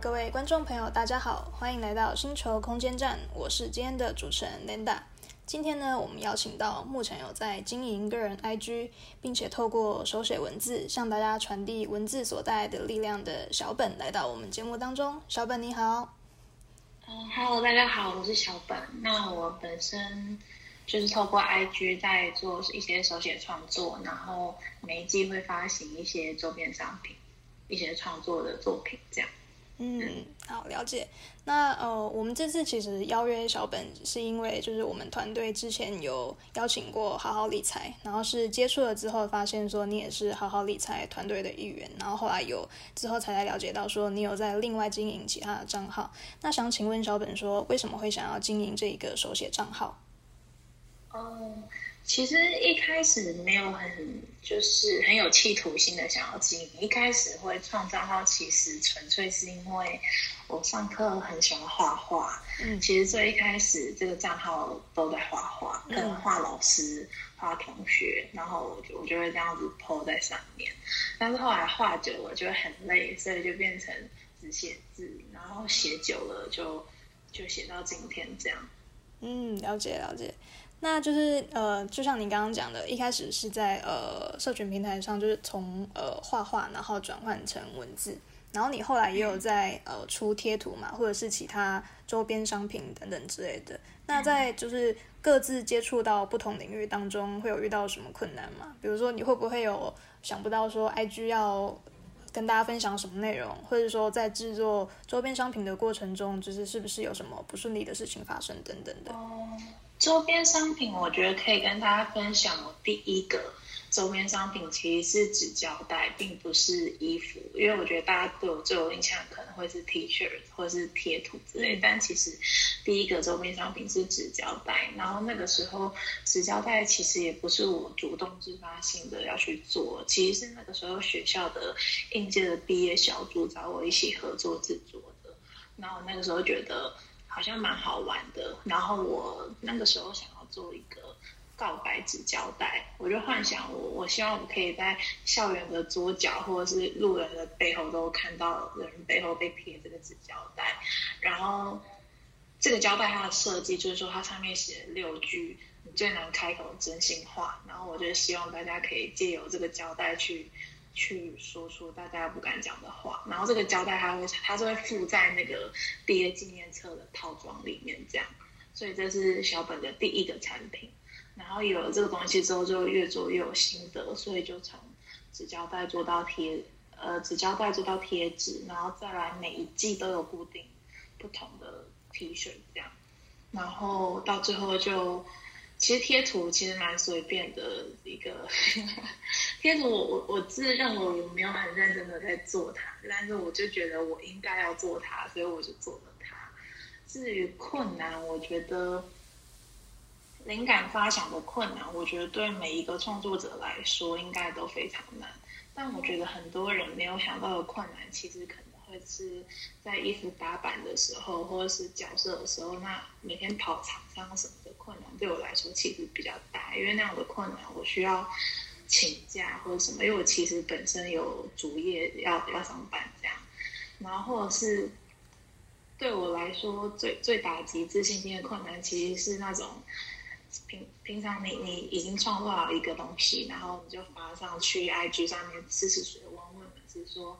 各位观众朋友，大家好，欢迎来到星球空间站，我是今天的主持人 Linda。今天呢，我们邀请到目前有在经营个人 IG，并且透过手写文字向大家传递文字所带来的力量的小本来到我们节目当中。小本你好，嗯，Hello，大家好，我是小本。那我本身就是透过 IG 在做一些手写创作，然后每一季会发行一些周边商品，一些创作的作品这样。嗯，好，了解。那呃，我们这次其实邀约小本，是因为就是我们团队之前有邀请过好好理财，然后是接触了之后发现说你也是好好理财团队的一员，然后后来有之后才来了解到说你有在另外经营其他的账号。那想请问小本说，为什么会想要经营这一个手写账号？哦。其实一开始没有很就是很有企图心的想要经营，一开始会创账号，其实纯粹是因为我上课很喜欢画画。嗯，其实最一开始这个账号都在画画，可能画老师、画同学，然后我就我就会这样子 po 在上面。但是后来画久了就会很累，所以就变成只写字，然后写久了就就写到今天这样。嗯，了解了解。那就是呃，就像你刚刚讲的，一开始是在呃社群平台上，就是从呃画画，然后转换成文字，然后你后来也有在呃出贴图嘛，或者是其他周边商品等等之类的。那在就是各自接触到不同领域当中，会有遇到什么困难吗？比如说你会不会有想不到说 IG 要跟大家分享什么内容，或者说在制作周边商品的过程中，就是是不是有什么不顺利的事情发生等等的？哦周边商品，我觉得可以跟大家分享。第一个周边商品其实是纸胶带，并不是衣服，因为我觉得大家对我最有印象可能会是 T 恤或者是贴图之类。但其实第一个周边商品是纸胶带，然后那个时候纸胶带其实也不是我主动自发性的要去做，其实是那个时候学校的应届的毕业小组找我一起合作制作的。然后那个时候觉得。好像蛮好玩的，然后我那个时候想要做一个告白纸胶带，我就幻想我我希望我可以在校园的桌角或者是路人的背后都看到人背后被贴这个纸胶带，然后这个胶带它的设计就是说它上面写六句你最难开口的真心话，然后我就希望大家可以借由这个胶带去。去说出大家不敢讲的话，然后这个胶带它会它是会附在那个毕业纪念册的套装里面，这样，所以这是小本的第一个产品。然后有了这个东西之后，就越做越有心得，所以就从纸胶带做到贴，呃，纸胶带做到贴纸，然后再来每一季都有固定不同的 T 恤这样，然后到最后就。其实贴图其实蛮随便的一个 贴图，我我我自认为我没有很认真的在做它，但是我就觉得我应该要做它，所以我就做了它。至于困难，我觉得灵感发想的困难，我觉得对每一个创作者来说应该都非常难。但我觉得很多人没有想到的困难，其实可能会是在衣服打版的时候，或者是角色的时候，那每天跑厂商什么的。困难对我来说其实比较大，因为那样的困难我需要请假或者什么，因为我其实本身有主业要要上班这样，然后是对我来说最最打击自信心的困难，其实是那种平平常你你已经创造了一个东西，然后你就发上去 IG 上面试试水，问问粉丝说。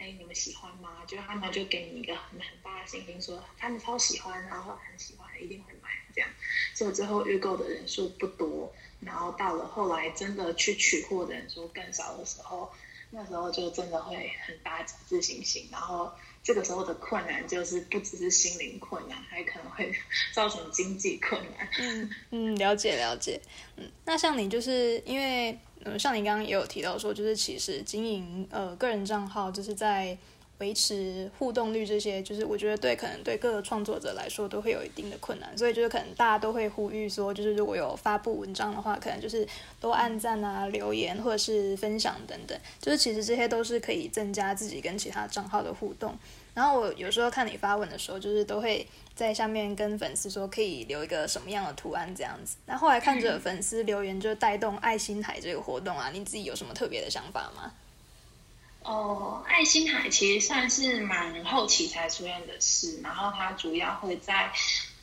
哎，你们喜欢吗？就他们就给你一个很很大的信心，说他们超喜欢，然后很喜欢，一定会买这样。所以最后预购的人数不多，然后到了后来真的去取货的人数更少的时候，那时候就真的会很打击自信心。然后这个时候的困难就是不只是心灵困难，还可能会 造成经济困难。嗯嗯，了解了解。嗯，那像你就是因为。嗯，像你刚刚也有提到说，就是其实经营呃个人账号，就是在维持互动率这些，就是我觉得对可能对各个创作者来说都会有一定的困难，所以就是可能大家都会呼吁说，就是如果有发布文章的话，可能就是多按赞啊、留言或者是分享等等，就是其实这些都是可以增加自己跟其他账号的互动。然后我有时候看你发文的时候，就是都会在下面跟粉丝说可以留一个什么样的图案这样子。那后来看着粉丝留言，就带动爱心海这个活动啊，你自己有什么特别的想法吗？哦，爱心海其实算是蛮后期才出现的事，然后它主要会在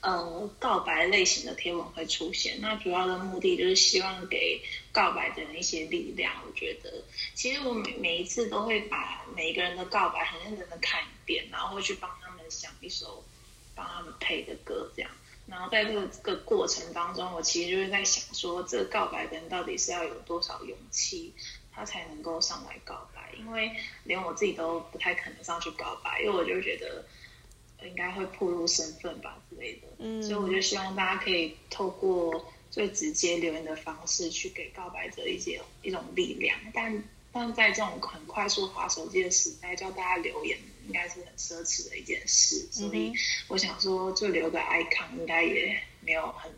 呃告白类型的贴文会出现。那主要的目的就是希望给告白的人一些力量。我觉得，其实我每每一次都会把每一个人的告白很认真的看一遍，然后会去帮他们想一首帮他们配的歌，这样。然后在这个这个过程当中，我其实就是在想说，这个告白的人到底是要有多少勇气，他才能够上来告白？因为连我自己都不太可能上去告白，因为我就觉得应该会暴露身份吧之类的。嗯，所以我就希望大家可以透过最直接留言的方式，去给告白者一些一种力量。但但在这种很快速滑手机的时代，叫大家留言。应该是很奢侈的一件事，所以我想说，就留个 icon 应该也没有很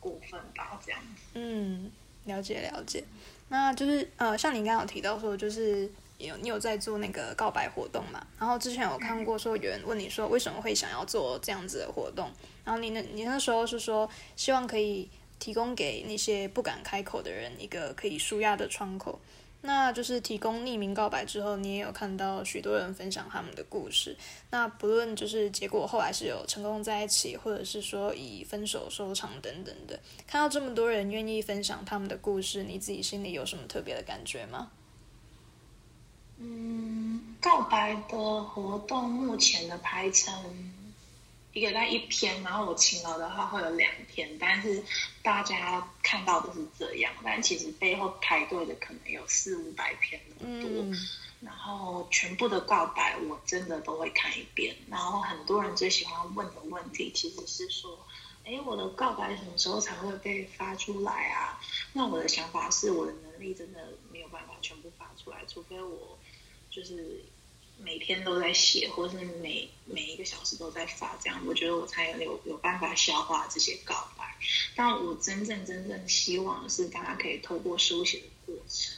过分吧，这样子。嗯，了解了解。那就是呃，像你刚刚有提到说，就是有你有在做那个告白活动嘛？然后之前有看过说有人问你说为什么会想要做这样子的活动，然后你那你那时候是说希望可以提供给那些不敢开口的人一个可以舒压的窗口。那就是提供匿名告白之后，你也有看到许多人分享他们的故事。那不论就是结果后来是有成功在一起，或者是说以分手收场等等的，看到这么多人愿意分享他们的故事，你自己心里有什么特别的感觉吗？嗯，告白的活动目前的排程。一个在一篇，然后我勤劳的话会有两篇，但是大家看到的是这样，但其实背后排队的可能有四五百篇那么多。然后全部的告白我真的都会看一遍，然后很多人最喜欢问的问题其实是说，哎，我的告白什么时候才会被发出来啊？那我的想法是，我的能力真的没有办法全部发出来，除非我就是。每天都在写，或是每每一个小时都在发，这样我觉得我才有有办法消化这些告白。但我真正真正希望的是，大家可以透过书写的过程，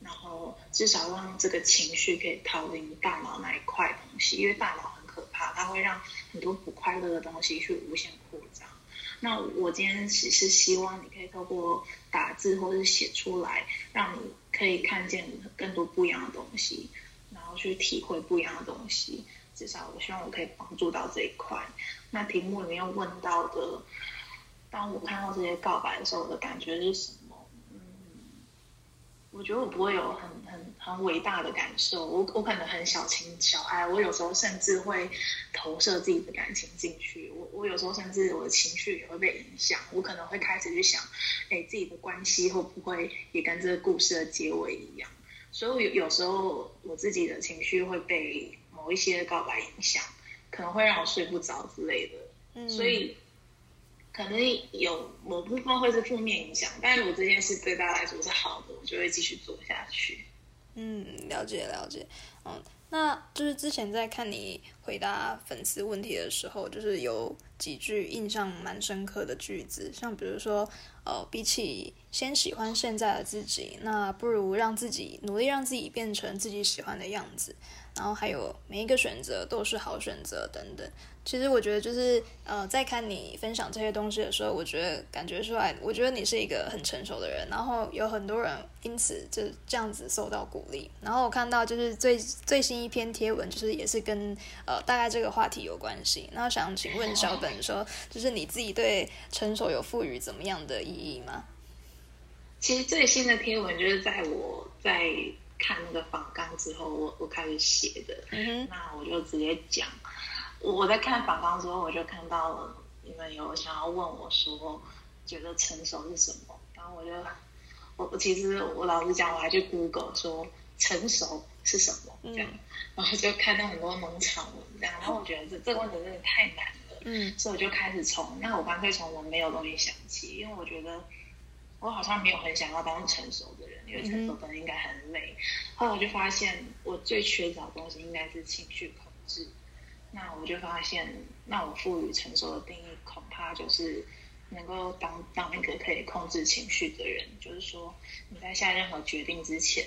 然后至少让这个情绪可以逃离大脑那一块东西，因为大脑很可怕，它会让很多不快乐的东西去无限扩张。那我今天只是希望你可以透过打字或者是写出来，让你可以看见更多不一样的东西。然后去体会不一样的东西，至少我希望我可以帮助到这一块。那题目里面问到的，当我看到这些告白的时候，我的感觉是什么？嗯，我觉得我不会有很很很伟大的感受，我我可能很小情小爱，我有时候甚至会投射自己的感情进去，我我有时候甚至我的情绪也会被影响，我可能会开始去想，哎，自己的关系会不会也跟这个故事的结尾一样？所以有有时候我自己的情绪会被某一些告白影响，可能会让我睡不着之类的。嗯，所以可能有某部分会是负面影响，但是如果这件事对大家来说是好的，我就会继续做下去。嗯，了解了解。嗯，那就是之前在看你回答粉丝问题的时候，就是有几句印象蛮深刻的句子，像比如说。呃，比起先喜欢现在的自己，那不如让自己努力，让自己变成自己喜欢的样子。然后还有每一个选择都是好选择等等。其实我觉得就是呃，在看你分享这些东西的时候，我觉得感觉出来，我觉得你是一个很成熟的人。然后有很多人因此就这样子受到鼓励。然后我看到就是最最新一篇贴文，就是也是跟呃大概这个话题有关系。那想请问小本说，就是你自己对成熟有赋予怎么样的意义吗？其实最新的贴文就是在我在。看那个访纲之后，我我开始写的，那我就直接讲。我在看访纲之后，我就看到了你们有想要问我说，觉得成熟是什么？然后我就，我我其实我老实讲，我还去 Google 说成熟是什么这样，然后就看到很多农场文然后我觉得这这个问题真的太难了，嗯，所以我就开始从那我干脆从我没有东西想起，因为我觉得。我好像没有很想要当成熟的人，因为成熟的人应该很累。后来我就发现，我最缺少的东西应该是情绪控制。那我就发现，那我赋予成熟的定义，恐怕就是能够当当一个可以控制情绪的人。就是说，你在下任何决定之前，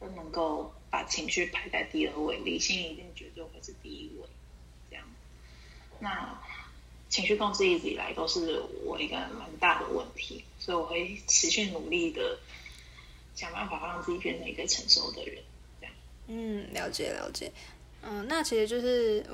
都能够把情绪排在第二位，理性一定绝对会是第一位。这样，那。情绪控制一直以来都是我一个蛮大的问题，所以我会持续努力的想办法让自己变成一个成熟的人。这样，嗯，了解了解。嗯，那其实就是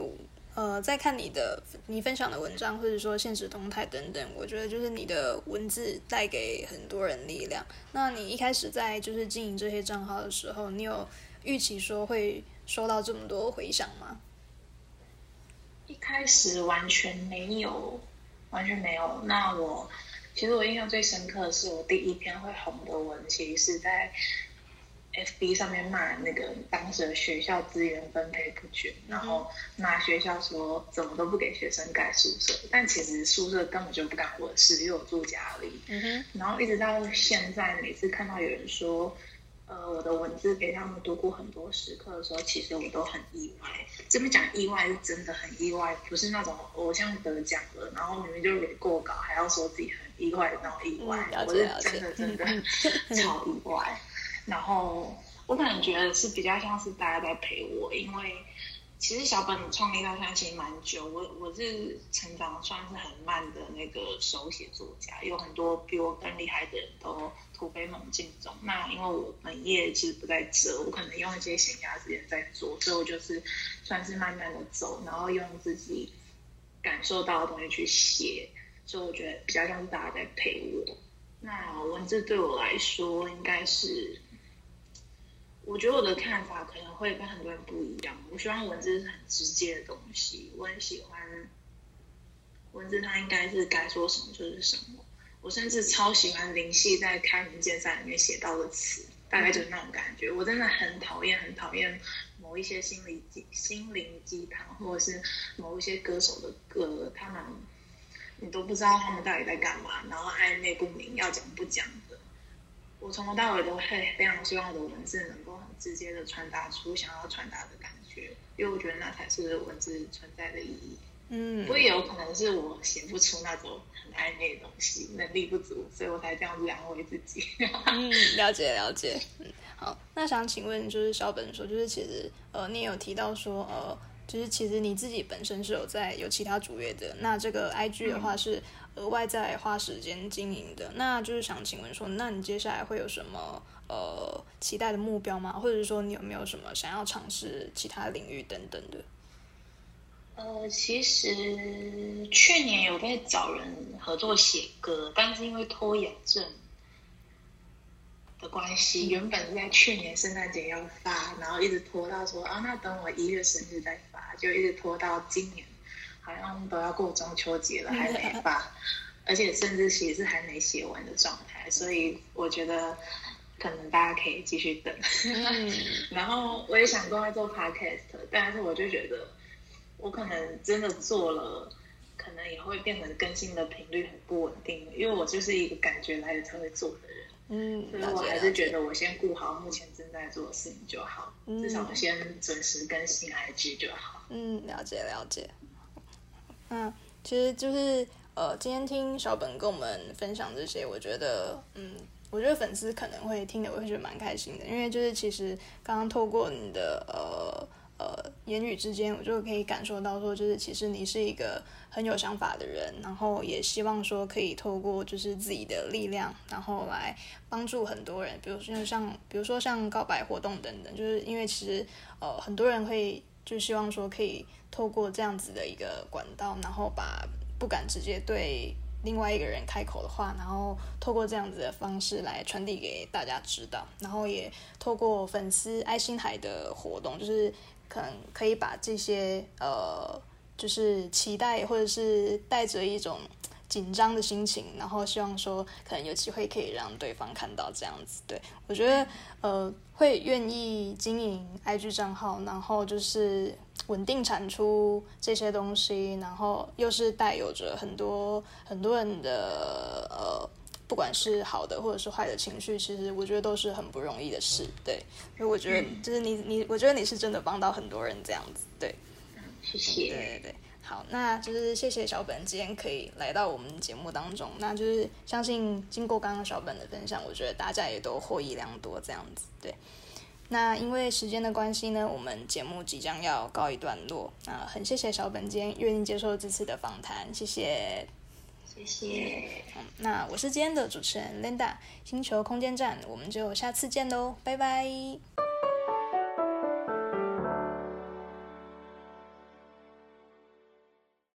呃，在看你的你分享的文章，或者说现实动态等等，我觉得就是你的文字带给很多人力量。那你一开始在就是经营这些账号的时候，你有预期说会收到这么多回响吗？一开始完全没有，完全没有。那我其实我印象最深刻的是，我第一篇会红的文，其实是在 FB 上面骂那个当时的学校资源分配不均，然后骂学校说怎么都不给学生盖宿舍，但其实宿舍根本就不干我的事，因为我住家里。嗯哼。然后一直到现在，每次看到有人说。呃，我的文字给他们读过很多时刻的时候，其实我都很意外。这边讲意外是真的很意外，不是那种偶像得奖了，然后明明就没过稿，还要说自己很意外的那种意外。我是真的真的 超意外。然后我可能觉得是比较像是大家在陪我，因为。其实小本创立到现在其实蛮久，我我是成长算是很慢的那个手写作家，有很多比我更厉害的人都突飞猛进中。那因为我本业其实不在这，我可能用一些闲暇时间在做，所以我就是算是慢慢的走，然后用自己感受到的东西去写，所以我觉得比较像是大家在陪我。那文字对我来说应该是。我觉得我的看法可能会跟很多人不一样。我希望文字是很直接的东西，我很喜欢文字，它应该是该说什么就是什么。我甚至超喜欢林夕在《开门见山》里面写到的词，大概就是那种感觉。我真的很讨厌，很讨厌某一些心理鸡心灵鸡汤，或者是某一些歌手的歌，他们你都不知道他们到底在干嘛，然后暧昧不明，要讲不讲的。我从头到尾都会非常希望我的文字能够很直接的传达出想要传达的感觉，因为我觉得那才是文字存在的意义。嗯，不过也有可能是我写不出那种很暧昧的东西，能力不足，所以我才这样子安慰自己。嗯，了解了解。嗯，好，那想请问就是小本说，就是其实呃，你有提到说呃，就是其实你自己本身是有在有其他主业的，那这个 IG 的话是。额外在花时间经营的，那就是想请问说，那你接下来会有什么呃期待的目标吗？或者是说你有没有什么想要尝试其他领域等等的？呃，其实去年有在找人合作写歌，但是因为拖延症的关系，原本是在去年圣诞节要发，然后一直拖到说啊，那等我一月生日再发，就一直拖到今年。好像都要过中秋节了，还没发，而且甚至其实是还没写完的状态，所以我觉得可能大家可以继续等。然后我也想过来做 podcast，但是我就觉得我可能真的做了，可能也会变成更新的频率很不稳定，因为我就是一个感觉来了才会做的人。嗯，所以我还是觉得我先顾好目前正在做的事情就好，至少我先准时更新 IG 就好。嗯，了解了解。嗯，其实就是呃，今天听小本跟我们分享这些，我觉得，嗯，我觉得粉丝可能会听的，我会觉得蛮开心的，因为就是其实刚刚透过你的呃呃言语之间，我就可以感受到说，就是其实你是一个很有想法的人，然后也希望说可以透过就是自己的力量，然后来帮助很多人，比如说像比如说像告白活动等等，就是因为其实呃很多人会就希望说可以。透过这样子的一个管道，然后把不敢直接对另外一个人开口的话，然后透过这样子的方式来传递给大家知道，然后也透过粉丝爱心海的活动，就是可能可以把这些呃，就是期待或者是带着一种。紧张的心情，然后希望说可能有机会可以让对方看到这样子。对我觉得，呃，会愿意经营 IG 账号，然后就是稳定产出这些东西，然后又是带有着很多很多人的呃，不管是好的或者是坏的情绪，其实我觉得都是很不容易的事。对，所以我觉得就是你你，我觉得你是真的帮到很多人这样子。对，谢谢。对对对。好，那就是谢谢小本今天可以来到我们节目当中。那就是相信经过刚刚小本的分享，我觉得大家也都获益良多。这样子，对。那因为时间的关系呢，我们节目即将要告一段落。那很谢谢小本今天愿意接受这次的访谈，谢谢。谢谢。那我是今天的主持人 Linda，星球空间站，我们就下次见喽，拜拜。